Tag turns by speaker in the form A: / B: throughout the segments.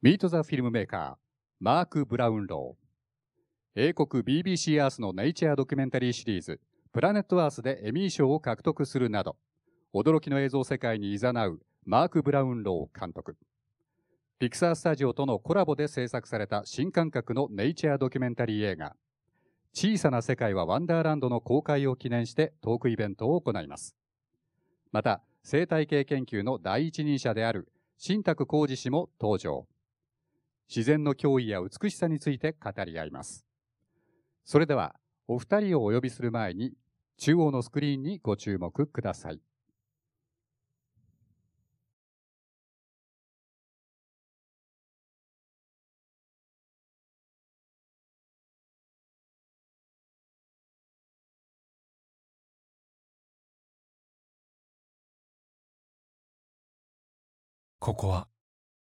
A: ミート・ザ・フィルムメーカー、マーク・ブラウンロー。英国 BBC アースのネイチャードキュメンタリーシリーズ、プラネット・アースでエミー賞を獲得するなど、驚きの映像世界に誘うマーク・ブラウンロー監督。ピクサースタジオとのコラボで制作された新感覚のネイチャードキュメンタリー映画、小さな世界はワンダーランドの公開を記念してトークイベントを行います。また、生態系研究の第一人者である新宅浩二氏も登場。自然の脅威や美しさについて語り合います。それでは、お二人をお呼びする前に、中央のスクリーンにご注目ください。
B: ここは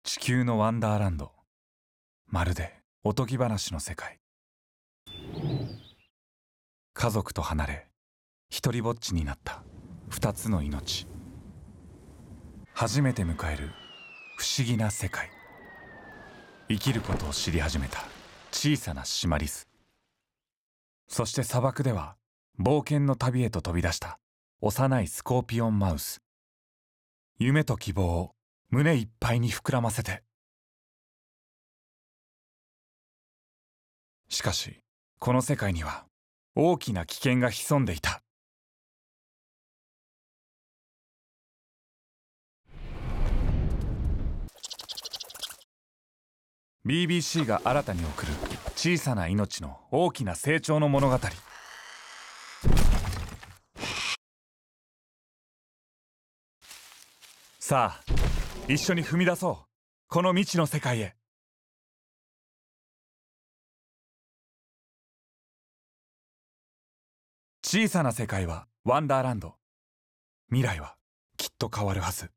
B: 地球のワンダーランドまるでおとぎ話の世界。家族と離れ一りぼっちになった。二つの命。初めて迎える不思議な世界。生きることを知り始めた。小さなシマリス。そして砂漠では冒険の旅へと飛び出した。幼いスコーピオンマウス。夢と希望を胸いっぱいに膨らませて。しかしこの世界には大きな危険が潜んでいた「BBC が新たに送る小さな命の大きな成長の物語」さあ一緒に踏み出そう。この未知の世界へ。小さな世界はワンダーランド未来はきっと変わるはず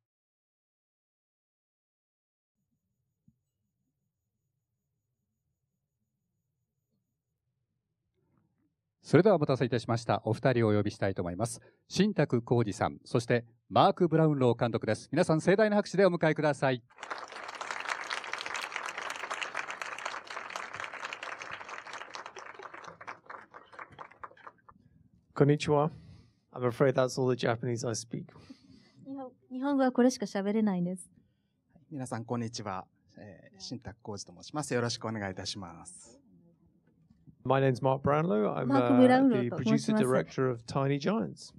A: それではお待たせいたしました。お二人をお呼びしたいと思います。新宅浩二さん、そしてマーク・ブラウンロー監督です。皆さん盛大な拍手でお迎えください。
C: こんにちは。I'm afraid that's all the Japanese I speak.
D: 日本語はこれしか喋れないです。
E: 皆さん、こんにちは。えー、新宅浩二と申します。よろしくお願いいたします。
C: My name is Mark Brownlow. I'm uh, the producer director of Tiny Giants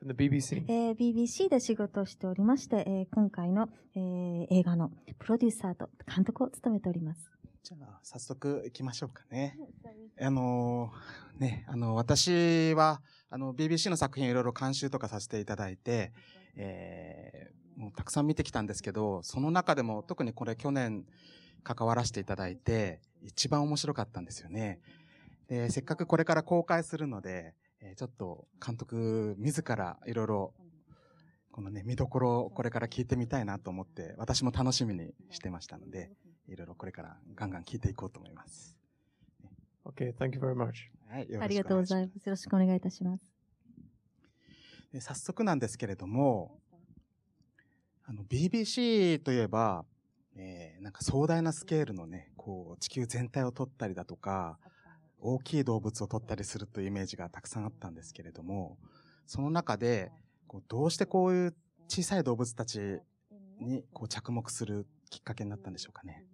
C: from the BBC.
D: えー、BBC で仕事をしておりまして、えー、今回の、えー、映画のプロデューサーと監督を務めております。
E: じゃあ、早速行きましょうかね。あのー、ね、あの、私は、あの、BBC の作品いろいろ監修とかさせていただいて、えー、もうたくさん見てきたんですけど、その中でも特にこれ去年関わらせていただいて、一番面白かったんですよね。で、せっかくこれから公開するので、えちょっと監督自らいろいろこのね、見どころをこれから聞いてみたいなと思って、私も楽しみにしてましたので、いろいろこれからガンガン聞いていこうと思います。
C: Okay, thank you very much.
D: はい、ありがとうございます。よろしくお願いいたします。
E: で早速なんですけれども、あの、BBC といえば、えー、なんか壮大なスケールのね、こう、地球全体を撮ったりだとか、大きい動物を撮ったりするというイメージがたくさんあったんですけれども、その中で、こうどうしてこういう小さい動物たちにこう着目するきっかけになったんでしょうかね。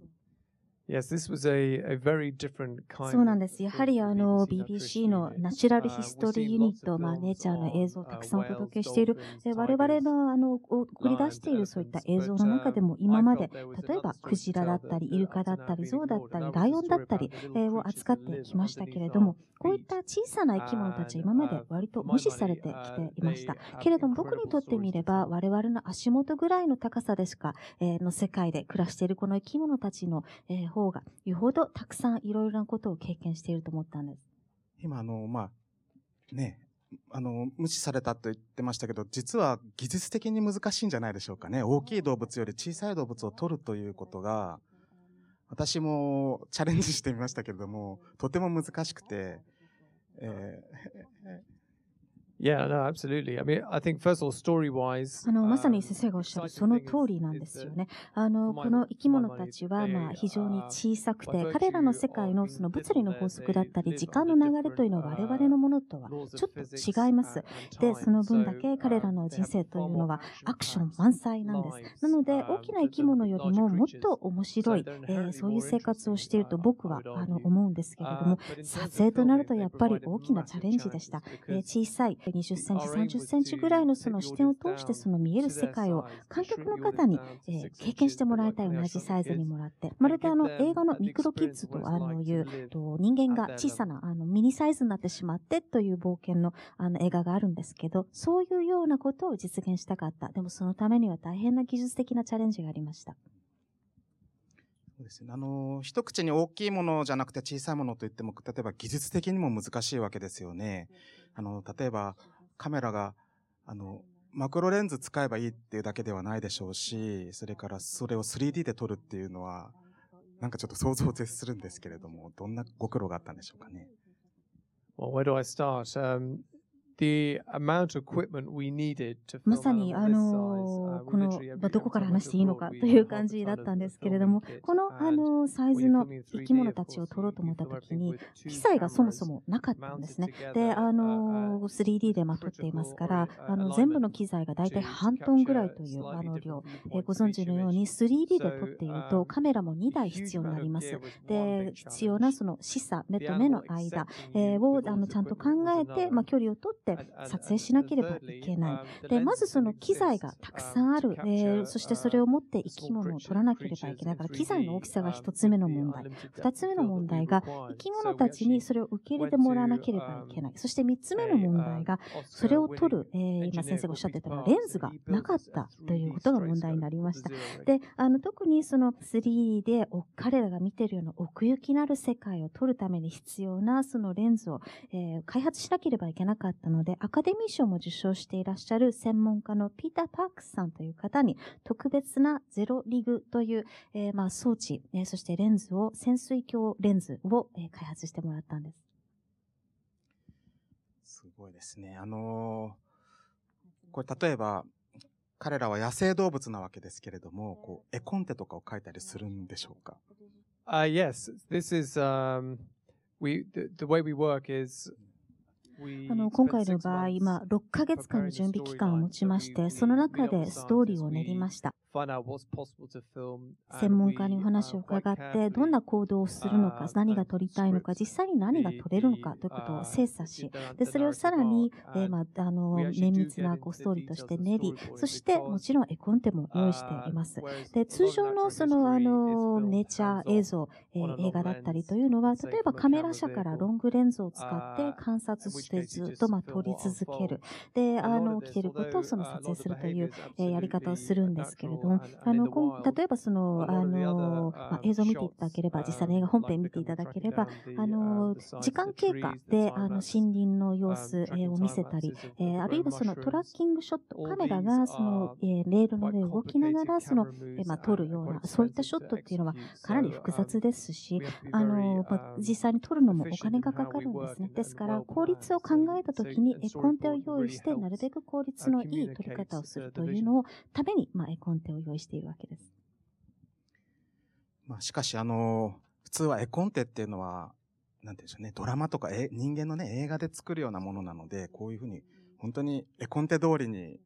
D: そうなんです。やはりあの BBC のナチュラルヒストリーユニット、まあ、ネイチャーの映像をたくさんお届けしている、我々のあの送り出しているそういった映像の中でも今まで、例えばクジラだったり、イルカだったり、ゾウだったり、ライオンだったり、えを扱ってきましたけれども、こういった小さな生き物たち今まで割と無視されてきていました。けれども僕にとってみれば我々の足元ぐらいの高さでしか、えの世界で暮らしているこの生き物たちの、え方がよほどたくさんいろいろなことを経験していると思ったんです。
E: 今あの、まあ、ね、あの、無視されたと言ってましたけど、実は技術的に難しいんじゃないでしょうかね。大きい動物より小さい動物を取るということが、私もチャレンジしてみましたけれども、とても難しくて、えー、
C: Yeah, no, absolutely. I mean, I think first of all, story-wise,
D: あの、まさに先生がおっしゃるその通りなんですよね。あの、この生き物たちは、まあ、非常に小さくて、彼らの世界のその物理の法則だったり、時間の流れというのは我々のものとはちょっと違います。で、その分だけ彼らの人生というのはアクション満載なんです。なので、大きな生き物よりももっと面白い、えー、そういう生活をしていると僕はあの思うんですけれども、撮影となるとやっぱり大きなチャレンジでした。えー、小さい20センチ、30センチぐらいのその視点を通してその見える世界を観客の方に、えー、経験してもらいたい同じサイズにもらって、まるであの映画のミクロキッズとあのいうと人間が小さなあのミニサイズになってしまってという冒険のあの映画があるんですけど、そういうようなことを実現したかった。でもそのためには大変な技術的なチャレンジがありました。
E: そうですね。あの、一口に大きいものじゃなくて小さいものといっても、例えば技術的にも難しいわけですよね。あの、例えばカメラが、あの、マクロレンズ使えばいいっていうだけではないでしょうし、それからそれを 3D で撮るっていうのは、なんかちょっと想像を絶するんですけれども、どんなご苦労があったんでしょうかね。
C: Well, where do I start? Um,
D: まさに、あの、この、どこから話していいのかという感じだったんですけれども、この、あの、サイズの生き物たちを撮ろうと思った時に、機材がそもそもなかったんですね。で、あの、3D でまとっていますから、あの、全部の機材がだいたい半トンぐらいという、あの、量。えご存知のように 3D で撮っているとカメラも2台必要になります。で、必要なその視差、目と目の間、えを、あの、ちゃんと考えて、まあ、距離を取ってって撮影しなければいけない。で、まずその機材がたくさんある。えー、そしてそれを持って生き物を取らなければいけないから、機材の大きさが一つ目の問題。二つ目の問題が、生き物たちにそれを受け入れてもらわなければいけない。そして三つ目の問題が、それを撮る、えー、今先生がおっしゃってたのは、レンズがなかったということが問題になりました。で、あの、特にその 3D で彼らが見てるような奥行きのある世界を撮るために必要なそのレンズを、えー、開発しなければいけなかったので、アカデミー賞も受賞していらっしゃる専門家のピーター・パークスさんという方に特別なゼロリグという、えー、まあ装置、えー、そしてレンズを、潜水鏡レンズを、えー、開発してもらったんです。
E: すごいですね。あのー、これ例えば、彼らは野生動物なわけですけれども、こう絵コンテとかを描いたりするんでしょうか
C: ？Uh, yes, this is, um, we, the, the way we work is
D: あの今回の場合、まあ、6ヶ月間の準備期間を持ちまして、その中でストーリーを練りました。専門家にお話を伺って、どんな行動をするのか、何が撮りたいのか、実際に何が撮れるのかということを精査し、でそれをさらに、えー、まあ、あの綿密なこうストーリーとして練り、そしてもちろん絵コンテも用意しています。で通常のそのあのネイチャー映像、えー、映画だったりというのは、例えばカメラ車からロングレンズを使って観察してずっとま撮り続ける。で、あの、着てることをその撮影するという、え、やり方をするんですけれども、あの、例えばその、あの、ま、映像を見ていただければ、実際の映画本編見ていただければ、あの、時間経過で、あの、森林の様子、えを見せたり、え、あるいはそのトラッキングショット、カメラがその、え、レールの上を動きながら、その、え、まあ、撮るような、そういったショットっていうのはかなり複雑ですし、あの、ま、実際に撮るのもお金がかかるんですね。ですから、効率を考えたときに、絵コンテを用意して、なるべく効率のいい撮り方をするというのを、ために、まあ、絵コンテを用意しているわけです。
E: まあ、しかし、あの、普通は絵コンテっていうのは、なんていうんでしょうね、ドラマとかえ人間のね、映画で作るようなものなので、こういうふうに、本当に絵コンテ通りに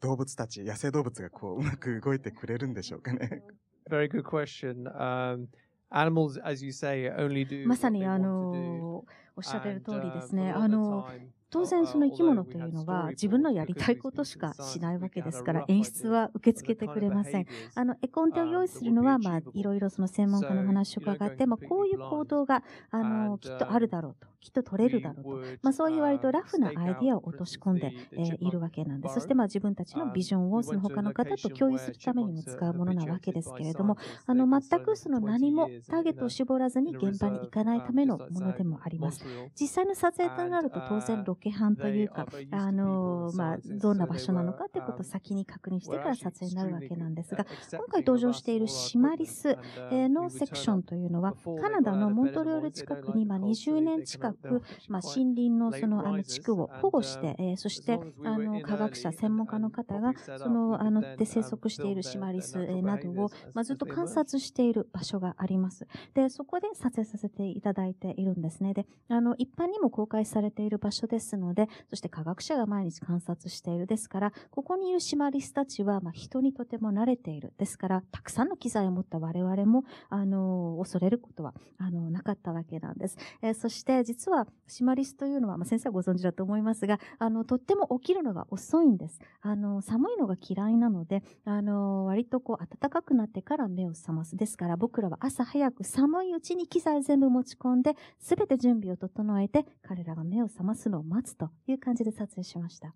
E: 動物たち、野生動物がこう、うまく動いてくれるんでしょうかね。
C: Very good question.、Um, animals, as you say, only do
D: まさにあの、おっしゃってる通りですね。あの、当然その生き物というのは自分のやりたいことしかしないわけですから演出は受け付けてくれません。あの、絵コンテを用意するのは、まあ、いろいろその専門家の話を伺って、まあ、こういう行動が、あの、きっとあるだろうと。きっと取れるだろうと。まあ、そういう割とラフなアイディアを落とし込んで、えー、いるわけなんです。そしてまあ自分たちのビジョンをその他の方と共有するためにも使うものなわけですけれども、あの、全くその何もターゲットを絞らずに現場に行かないためのものでもあります。実際の撮影となると当然ロケハンというか、あの、まあ、どんな場所なのかということを先に確認してから撮影になるわけなんですが、今回登場しているシマリスのセクションというのは、カナダのモントリオール近くに今20年近くく、まあ、森林のその、あの、地区を保護して、えー、そして、あの、科学者、専門家の方が、その、あの、で生息しているシマリス、えー、などを、まあ、ずっと観察している場所があります。で、そこで撮影させていただいているんですね。で、あの、一般にも公開されている場所ですので、そして科学者が毎日観察しているですから、ここにいるシマリスたちは、まあ、人にとても慣れている。ですから、たくさんの機材を持った我々も、あの、恐れることは、あの、なかったわけなんです。えー、そして、実は、シマリスというのは、まあ、先生はご存知だと思いますが、あの、とっても起きるのが遅いんです。あの、寒いのが嫌いなので、あの、割とこう、暖かくなってから目を覚ます。ですから、僕らは朝早く寒いうちに機材全部持ち込んで、すべて準備を整えて、彼らが目を覚ますのを待つという感じで撮影しました。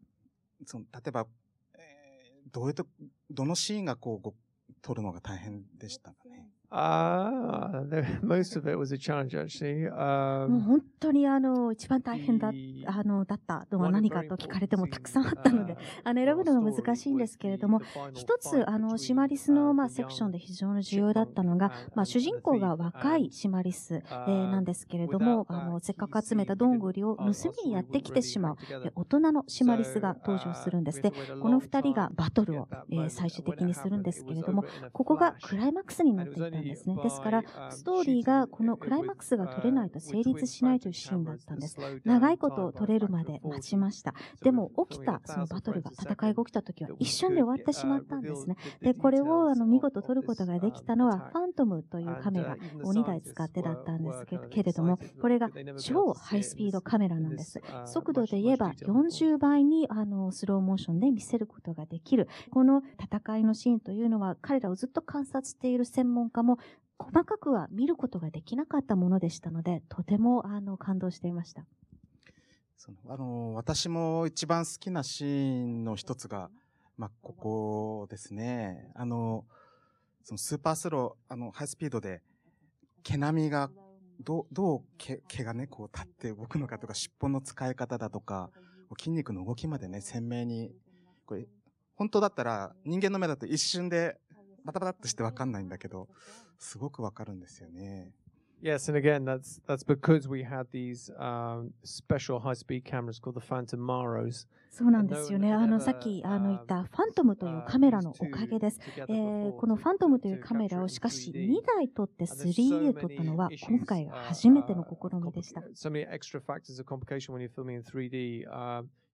E: その例えば、えー、どういうと、どのシーンがこう、撮るのが大変でしたかね？
C: Uh, most of it was a challenge actually.
D: もう本当にあの一番大変だあのだったのは何かと聞かれてもたくさんあったので、あの選ぶのが難しいんですけれども、一つあのシマリスのまあセクションで非常に重要だったのが、まあ主人公が若いシマリス、えー、なんですけれども、あのせっかく集めたどんぐりを盗みにやってきてしまう大人のシマリスが登場するんです。で、この二人がバトルを、えー、最終的にするんですけれども、ここがクライマックスになっていたんですね。ですから、ストーリーがこのクライマックスが取れないと成立しないというシーンだったんです。長いことを取れるまで待ちました。でも起きたそのバトルが、戦いが起きた時は一瞬で終わってしまったんですね。で、これをあの見事撮ることができたのは、ファントムというカメラを2台使ってだったんですけれども、これが超ハイスピードカメラなんです。速度で言えば40倍にあのスローモーションで見せることができる。この戦いのシーンというのは彼らをずっと観察している専門家も細かくは見ることができなかったものでしたので、とてもあの感動していました。
E: そのあの私も一番好きなシーンの一つが、まあ、ここですね。あの、そのスーパースロー、あの、ハイスピードで、毛並みが、どう、どう毛毛がね、こう立って動くのかとか、尻尾の使い方だとか、筋肉の動きまでね、鮮明に、これ、本当だったら、人間の目だと一瞬でバタバタっとしてわかんないんだけど、すごくわかるんですよね。
C: Yes, and again, that's that's because we had these um, special high-speed cameras called the Phantom Maros.
D: そうなんですよね。あの、さっき、あの、言ったファントムというカメラのおかげです。えー、このファントムというカメラをしかし2台撮って 3D で撮ったのは今回が初めての試みでした。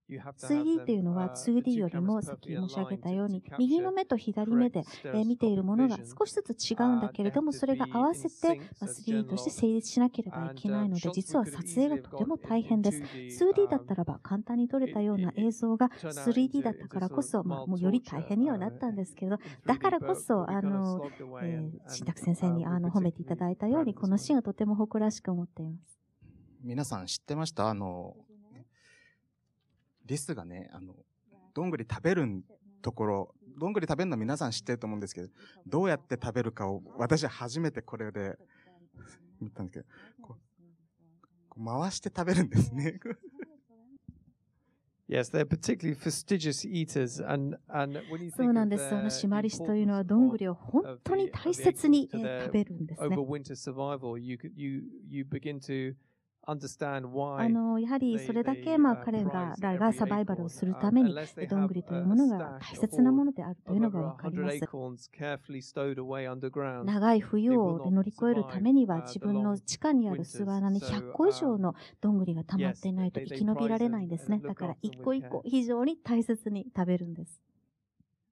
C: So many extra factors of complication when you're filming in 3D. Uh,
D: 3D というのは 2D よりもさっき申し上げたように右の目と左目で見ているものが少しずつ違うんだけれどもそれが合わせて 3D として成立しなければいけないので実は撮影がとても大変です。2D だったらば簡単に撮れたような映像が 3D だったからこそ、まあ、もうより大変にはなったんですけどだからこそあの、えー、新宅先生にあの褒めていただいたようにこのシーンはとても誇らしく思っています。
E: 皆さん知ってました？あのリスがね、あの、どんぐり食べるところ、どんぐり食べるの皆さん知ってると思うんですけど、どうやって食べるかを、私初めてこれで見たんですけど、こう回して食べるんですね。
C: Yes, they're particularly fastidious eaters, and, and when you
D: そうなんです。そのシマリスというのはどんぐりを本当に大切に食べるんですね。
C: Overwinter survival, you, you, you begin to あ
D: のやはりそれだけまあ彼らがサバイバルをするためにどんぐりというものが大切なものであるというのがわかります。長い冬を乗り越えるためには自分の地下にある巣穴に100個以上のどんぐりが溜まっていないと生き延びられないんですね。だから一個一個非常に大切に食べるんです。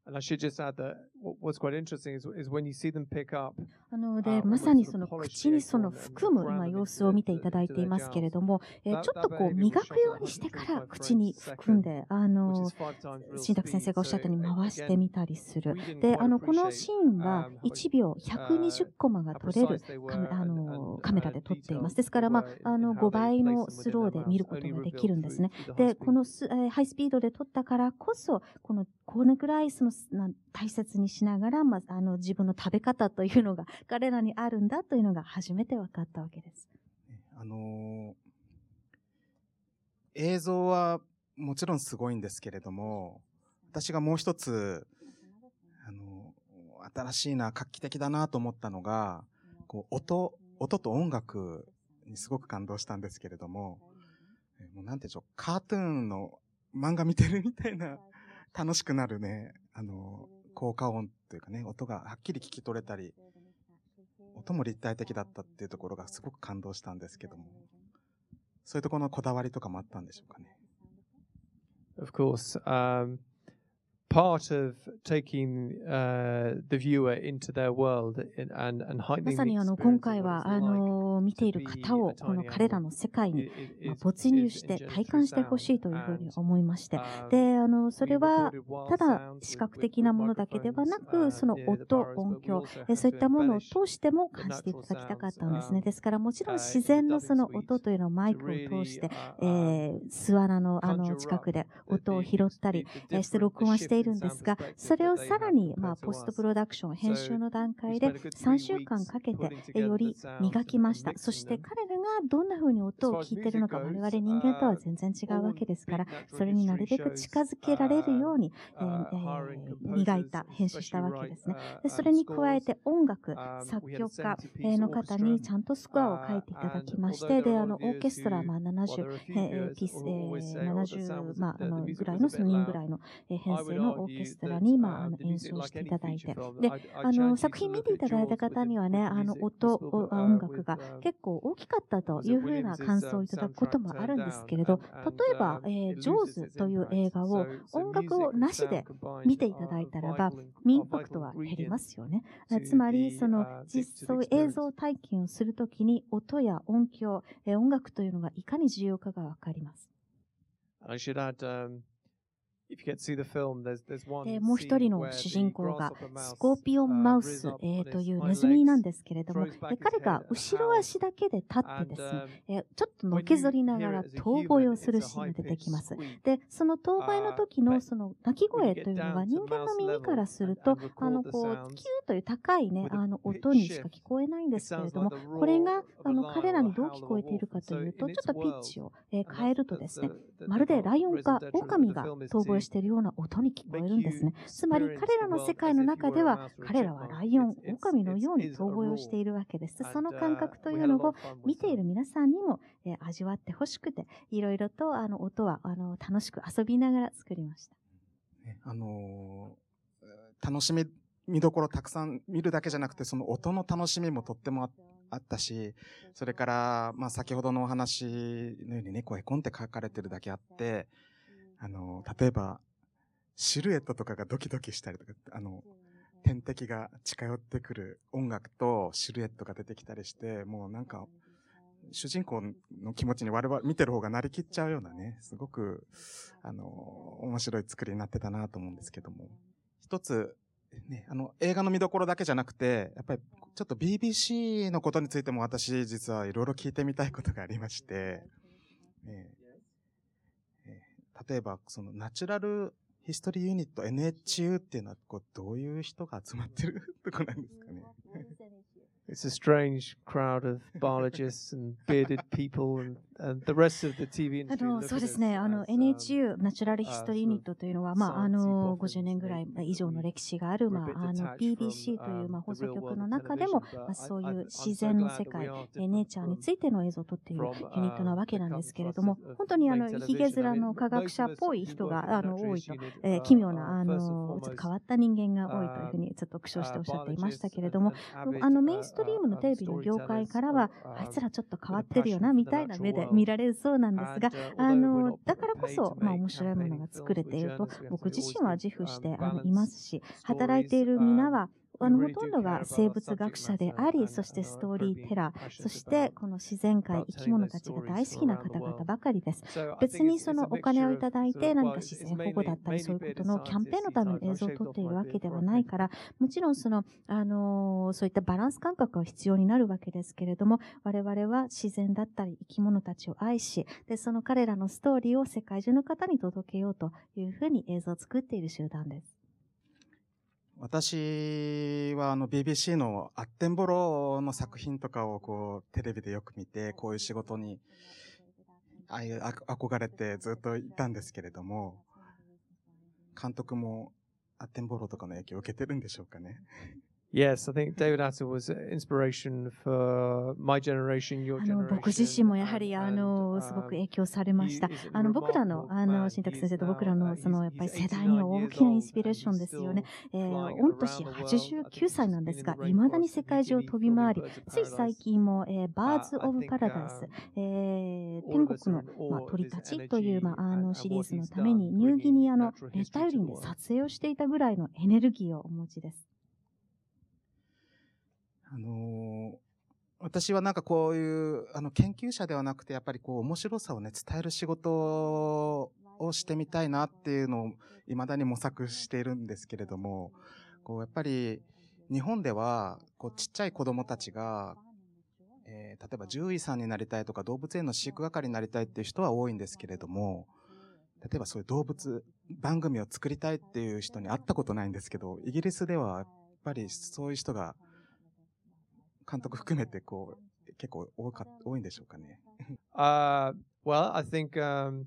C: And I should just add that what's quite interesting is, is when you see them pick up
D: あのでまさにその口にその含む今様子を見ていただいていますけれども、えちょっとこう磨くようにしてから口に含んであの新宅先生がおっしゃったように回してみたりする。であのこのシーンは1秒120コマが撮れるカメあのカメラで撮っています。ですから、まあ、あの5倍のスローで見ることができるんですね。でこのス、えー、ハイスピードで撮ったからこそこのこのくらいその大切にしながら、まあ、あの自分の食べ方というのが 彼らにあるんだというのが初めて分かったわけです。
E: あのー、映像はもちろんすごいんですけれども、私がもう一つ、あのー、新しいな、画期的だなと思ったのが、こう音、音と音楽にすごく感動したんですけれども、もうなんていうんでしょう、カートゥーンの漫画見てるみたいな、楽しくなるね、あの、効果音というかね、音がはっきり聞き取れたり、音も立体的だったっていうところがすごく感動したんですけども、そういうところのこだわりとかもあったんでしょうかね。
C: Of course, um, part of taking uh, the viewer into their world and, and
D: まさにあの今回はあの見ている方をこの彼らの世界に没入して体感してほしいというふうに思いまして。であのそれはただ視覚的なものだけではなくその音音響そういったものを通しても感じていただきたかったんですね。ですからもちろん自然のその音というのをマイクを通して、えー、巣穴のあの近くで音を拾ったりして録音してているんですが、それをさらに、まあ、ポストプロダクション、編集の段階で3週間かけてより磨きました。そして彼らがどんな風に音を聞いてるのか、我々人間とは全然違うわけですから、それになるべく近づけられるように、えー、磨いた、編集したわけですね。でそれに加えて音楽、作曲家の方にちゃんとスコアを書いていただきまして、で、あの、オーケストラ、まあ、70、えー、ピース、えー、70、まあ、あの、ぐらいの、人ぐらいの編成のオーケストラに、まあ、あの演奏していただいて、で、あの、作品見ていただいた方にはね、あの、音、音楽が結構大きかったというふうな感想をいただくこともあるんですけれど、例えば、えー、ジョーズという映画を音楽をなしで見ていただいたらば、インパクトは減りますよね。つまり、その、実装映像体験をするときに音や音響、えー、音楽というのがいかに重要かがわかります。I should add, um でもう一人の主人公がスコーピオンマウス、えー、というネズミなんですけれども、彼が後ろ足だけで立ってですね、えー、ちょっとのけぞりながら遠吠えをするシーンが出てきます。で、その遠吠えの時のその鳴き声というのは人間の耳からすると、あの、こう、キューという高いね、あの、音にしか聞こえないんですけれども、これが、あの、彼らにどう聞こえているかというと、ちょっとピッチを、えー、変えるとですね、まるでライオンか狼が遠吠えしているような音に聞こえるんですね。つまり彼らの世界の中では、彼らはライオン、狼のように遠吠えをしているわけです。その感覚というのを見ている皆さんにも、え味わってほしくて、いろいろとあの音はあの楽しく遊びながら作りました。
E: あのー、楽しみ、見どころたくさん見るだけじゃなくて、その音の楽しみもとってもあったし、それから、まあ先ほどのお話のようにね、こう絵コンって書かれてるだけあって、あの、例えば、シルエットとかがドキドキしたりとか、あの、天敵が近寄ってくる音楽とシルエットが出てきたりして、もうなんか、主人公の気持ちに我々見てる方がなりきっちゃうようなね、すごく、あの、面白い作りになってたなと思うんですけども。一つ、ね、あの、映画の見どころだけじゃなくて、やっぱりちょっと BBC のことについても私実はいろいろ聞いてみたいことがありまして、えーえー、例えばそのナチュラルヒストリーユニット NHU っていうのはこうどういう人が集まってる？とこなんですかね。
C: It's a strange crowd of biologists and bearded people and, and the rest of the TV industry.
D: あのそうですね、あの NHU ナチュラルヒストリーユニットというのは、まああの50年ぐらい以上の歴史がある、まああの BBC というまあ放送局の中でも、まあそういう自然の世界、ネイチャーについての映像を撮っているユニットなわけなんですけれども、本当にあのヒゲ面の科学者っぽい人があの多いと、えー、奇妙なあのちょっと変わった人間が多いというふうにちょっと苦笑しておっしゃっていましたけれども、あのメインストリームのテレビの業界からは、あいつらちょっと変わってるよな、みたいな目で見られるそうなんですが、あの、だからこそ、まあ面白いものが作れていると、僕自身は自負してあのいますし、働いている皆は、あの、ほとんどが生物学者であり、そしてストーリーテラー、そしてこの自然界、生き物たちが大好きな方々ばかりです。別にそのお金をいただいて何か自然保護だったりそういうことのキャンペーンのための映像を撮っているわけではないから、もちろんその、あのそういったバランス感覚は必要になるわけですけれども、我々は自然だったり生き物たちを愛し、で、その彼らのストーリーを世界中の方に届けようというふうに映像を作っている集団です。
E: 私はあの BBC のアッテンボロの作品とかをこうテレビでよく見て、こういう仕事に憧れてずっといたんですけれども、監督もアッテンボロとかの影響を受けてるんでしょうかね。
C: Yes, I think David Atta was inspiration for my generation, your generation.
D: あの、僕自身もやはり、あの、すごく影響されました。あの、僕らの、あの、新宅先生と僕らの、その、やっぱり世代に大きなインスピレーションですよね。えー、御年89歳なんですが、未だに世界中を飛び回り、つい最近も、えー、バーズ・オブ・パラダイス、えー、天国の、まあ、鳥たちという、まあ、あの、シリーズのために、ニューギニアの熱帯雨りで撮影をしていたぐらいのエネルギーをお持ちです。
E: あの私はなんかこういう、あの、研究者ではなくて、やっぱりこう、面白さをね、伝える仕事をしてみたいなっていうのを、未だに模索しているんですけれども、こう、やっぱり、日本では、こう、ちっちゃい子供たちが、え例えば獣医さんになりたいとか、動物園の飼育係になりたいっていう人は多いんですけれども、例えばそういう動物番組を作りたいっていう人に会ったことないんですけど、イギリスではやっぱりそういう人が監督含めてこう結構多か多いんでしょうかね。
C: Uh, well, I think um,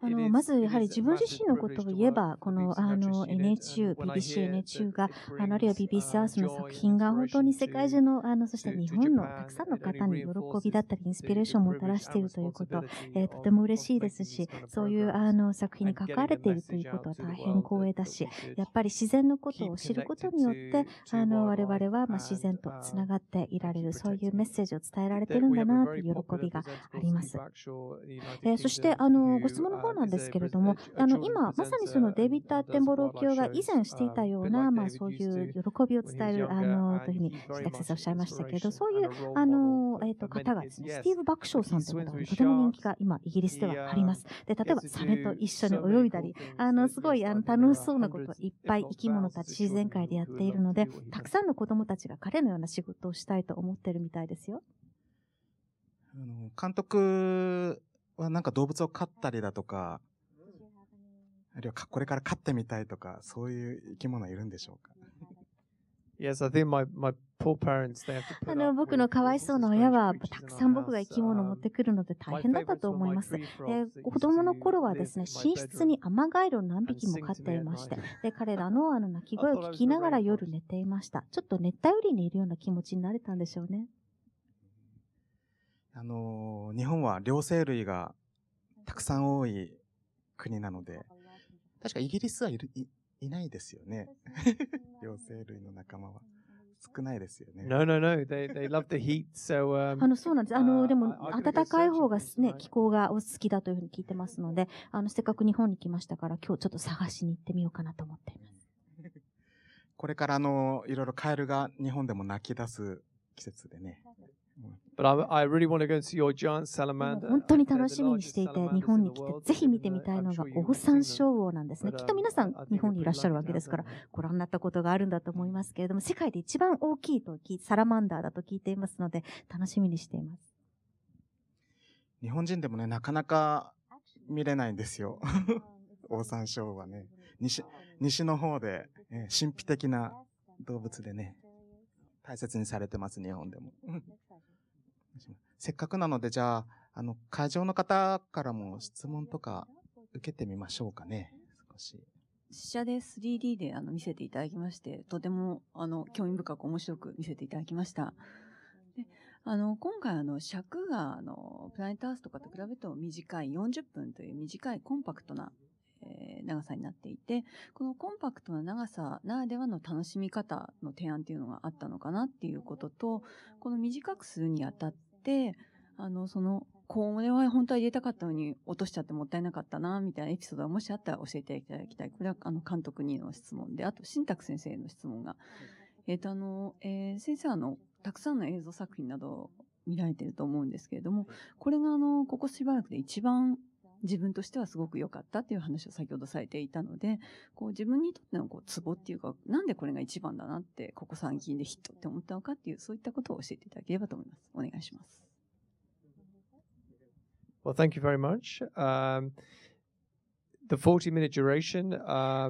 D: あの、まずやはり自分自身のことを言えば、この、あの、NHU、BBC、NHU が、あの、あるいは BBC アースの作品が本当に世界中の、あの、そして日本のたくさんの方に喜びだったり、インスピレーションをもたらしているということ、えーとても嬉しいですし、そういう、あの、作品に関われているということは大変光栄だし、やっぱり自然のことを知ることによって、あの、我々は、まあ、自然とつながっていられる、そういうメッセージを伝えられているんだなという喜びがあります。えーそして、あの、ご質問の方なんですけれども、あの、今、まさにそのデイビッド・アッテンボロー教が以前していたような、まあ、そういう喜びを伝える、あの、というふうに、シタクセスおっしゃいましたけど、そういう、あの、えっ、と、方がですね、スティーブ・バクショーさんという方がとても人気が今、イギリスではあります。で、例えば、サメと一緒に泳いだり、あの、すごい、あの、楽しそうなことをいっぱい生き物たち、自然界でやっているので、たくさんの子供たちが彼のような仕事をしたいと思ってるみたいですよ。
E: あの監督はなんか動物を飼ったりだとか、あるいはかこれから飼ってみたいとか、そういう生き物いるんでしょうか
C: ？Yes, I think my, my poor parents, they have to
D: あ
C: put
D: の、
C: up
D: 僕のかわいそうな親は、たくさん僕が生き物を持ってくるので.大変だったと思います。えー子供の頃はですね、寝室にアマガエルを何匹も飼っていまして、で、彼らのあの鳴き声を聞きながら夜寝ていました。ちょっと熱帯雨林にいるような気持ちになれたんでしょうね。
E: あのー日本は両生類がたくさん多い国なので、確かイギリスはいるいいないですよね。両生類の仲間は。少ないですよね。
C: No, no, no. They, they love the heat. So, um,
D: あの、そうなんです。あの、でも、暖かい方がね気候がお好きだというふうに聞いてますので、あの、せっかく日本に来ましたから、今日ちょっと探しに行ってみようかなと思っています。
E: これからあの、いろいろカエルが日本でも泣き出す季節でね。
C: But I, I really want to go and see your giant
D: もう
C: salamander.
D: 本当に楽しみにしていて、日本に来て.ぜひ見てみたいの
C: I'm
D: がオオサンシ.ョウウオなんですね。きっと
C: um,
D: 皆さん日本にいらっしゃるわけですから.ご覧になったことがあるんだと思いますけれども、世界で一番大きいと聞いサラマンダーだと聞いていますので、楽しみにしています。
E: 日本人でもね、なかなか見れないんですよ。オオサンショウウオはね。西、西の方で、えー神秘的な動物でね、大切にされてます、日本でも。せっかくなので、じゃあ、あの、会場の方からも質問とか受けてみましょうかね。少し。
F: 試写で 3D であの見せていただきまして、とてもあの興味深く面白く見せていただきました。であの今回あの尺があのプラネットアースとかと比べると短い40分という短いコンパクトな、えー長さになっていて、このコンパクトな長さならではの楽しみ方の提案っていうのがあったのかなっていうことと、この短くするにあたって、あの、その、これは本当は入れたかったのに落としちゃってもったいなかったな、みたいなエピソードがもしあったら教えていただきたい。これはあの監督にの質問で、あと、新宅先生への質問が。えっ、と、あの、えー先生はあの、たくさんの映像作品などを見られてると思うんですけれども、これがあの、ここしばらくで一番自分としてはすごく良かったっていう話を先ほどされていたので、こう自分にとってのこうツボっていうか、なんでこれが一番だなって、ここ最近でヒットって思ったのかっていう、そういったことを教えていただければと思います。お願いします。
C: Well, thank you very much. Um,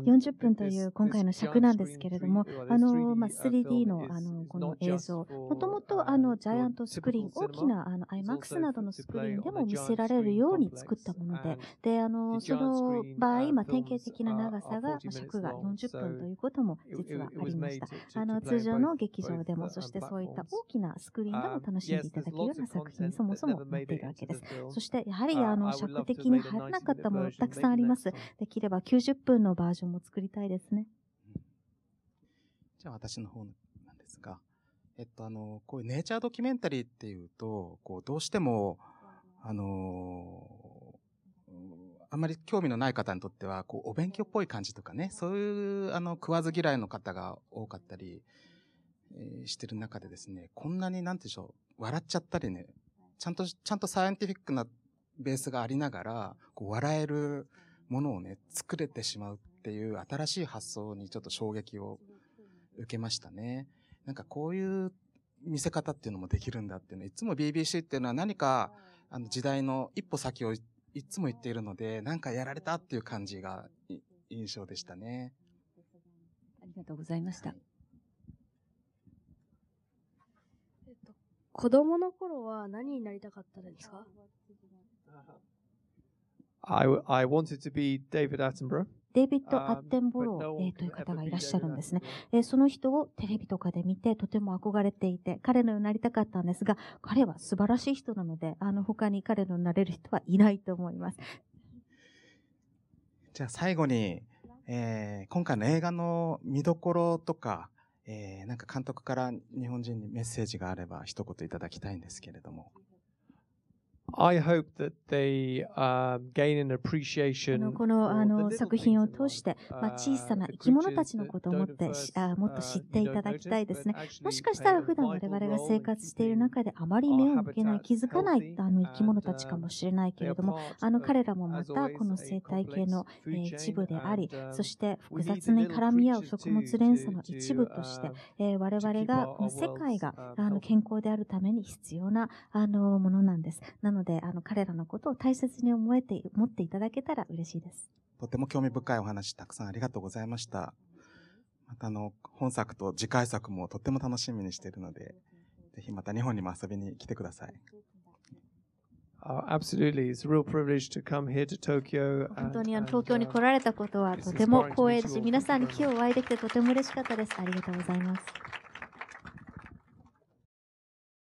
C: 40
D: 分という今回の尺なんですけれども、のまあ、
C: 3D
D: の,あのこの映像、もともとあのジャイアントスクリーン、大きなあの IMAX などのスクリーンでも見せられるように作ったもので、であのその場合、まあ、典型的な長さが、尺が40分ということも実はありました。あの通常の劇場でも、そしてそういった大きなスクリーンでも楽しんでいただけるような作品、そもそも持っているわけです。そして、やはりあの尺的に入らなかったもの、たくさんあります。できれば90分のバージョンも作りたいですね。
E: じゃあ私の方なんですが、えっとあの、こういうネイチャードキュメンタリーっていうと、こうどうしても、あのうんあんまり興味のない方にとっては、こうお勉強っぽい感じとかね、そういうあの食わず嫌いの方が多かったり、えーしてる中でですね、こんなになんてでしょう、笑っちゃったりね、ちゃんと、ちゃんとサイエンティフィックなベースがありながら、こう笑えるものをね、作れてしまうっていう新しい発想にちょっと衝撃を受けましたね。なんかこういう見せ方っていうのもできるんだっていうのいつも BBC っていうのは何かあの時代の一歩先をいいつも言っているので、なんかやられたっていう感じがい印象でしたね。
F: ありがとうございました。
G: えっと、子供の頃は何になりたかったですか？
C: I, w- I wanted to be David Attenborough.
D: デイビッド・
C: um,
D: アッテンボロー、という方がいらっしゃるんですね。その人をテレビとかで見てとても憧れていて、彼のようになりたかったんですが、彼は素晴らしい人なので、あの他に彼のようになれる人はいないと思います。
E: じゃあ最後に、えー今回の映画の見どころとか、えーなんか監督から日本人にメッセージがあれば一言いただきたいんですけれども。
C: I hope that they um, gain an
D: あ
C: appreciation
D: のこの作品を通して、
C: life.
D: まあ、小さな
C: Uh,
D: 生き物たちのことをもっと知って
C: uh,
D: いただきたいですねもしかしたら普段我々が生活している中であまり目を向けない、気づかないあの生き物たちかもしれないけれども、彼らもまたこの生態系の、一部であり
C: um,、
D: そして複雑に絡み合う食物連鎖の一部としてえー我々が世界が
C: um,
D: あの
C: healthy.
D: 健康であるために必要なあのものなんです。なので、あの彼らのことを大切に思えて持っていただけたら嬉しいです。
E: とても興味深いお話たくさんありがとうございました。またあの、本作と次回作もとっても楽しみにしているので、ぜひまた日本にも遊びに来てください。
C: Oh, absolutely. It's a real privilege to come here to Tokyo.
D: 本当にあの東京に
C: uh,
D: 来られたことはとても光栄ですし、皆さんに今日お会いできてとても嬉しかったです。ありがとうございます。